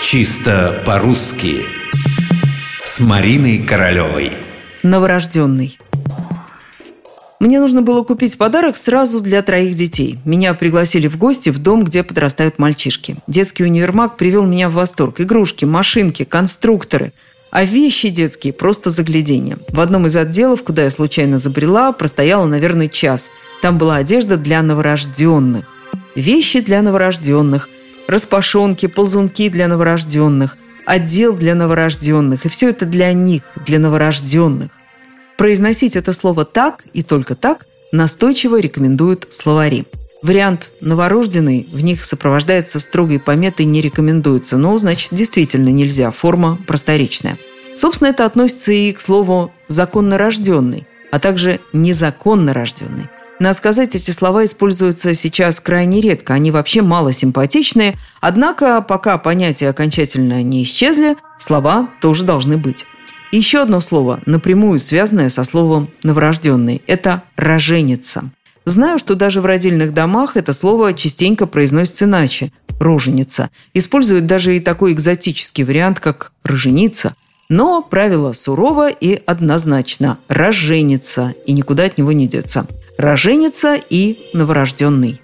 Чисто по-русски С Мариной Королевой Новорожденный мне нужно было купить подарок сразу для троих детей. Меня пригласили в гости в дом, где подрастают мальчишки. Детский универмаг привел меня в восторг. Игрушки, машинки, конструкторы. А вещи детские – просто заглядение. В одном из отделов, куда я случайно забрела, простояла, наверное, час. Там была одежда для новорожденных. Вещи для новорожденных, распашонки, ползунки для новорожденных, отдел для новорожденных. И все это для них, для новорожденных. Произносить это слово так и только так настойчиво рекомендуют словари. Вариант «новорожденный» в них сопровождается строгой пометой «не рекомендуется», но, значит, действительно нельзя, форма просторечная. Собственно, это относится и к слову «законно рожденный», а также «незаконно рожденный». Надо сказать, эти слова используются сейчас крайне редко, они вообще мало симпатичные, однако пока понятия окончательно не исчезли, слова тоже должны быть. Еще одно слово, напрямую связанное со словом «новорожденный» – это «роженица». Знаю, что даже в родильных домах это слово частенько произносится иначе – «роженица». Используют даже и такой экзотический вариант, как «роженица». Но правило сурово и однозначно – роженица, и никуда от него не деться. Роженица и новорожденный.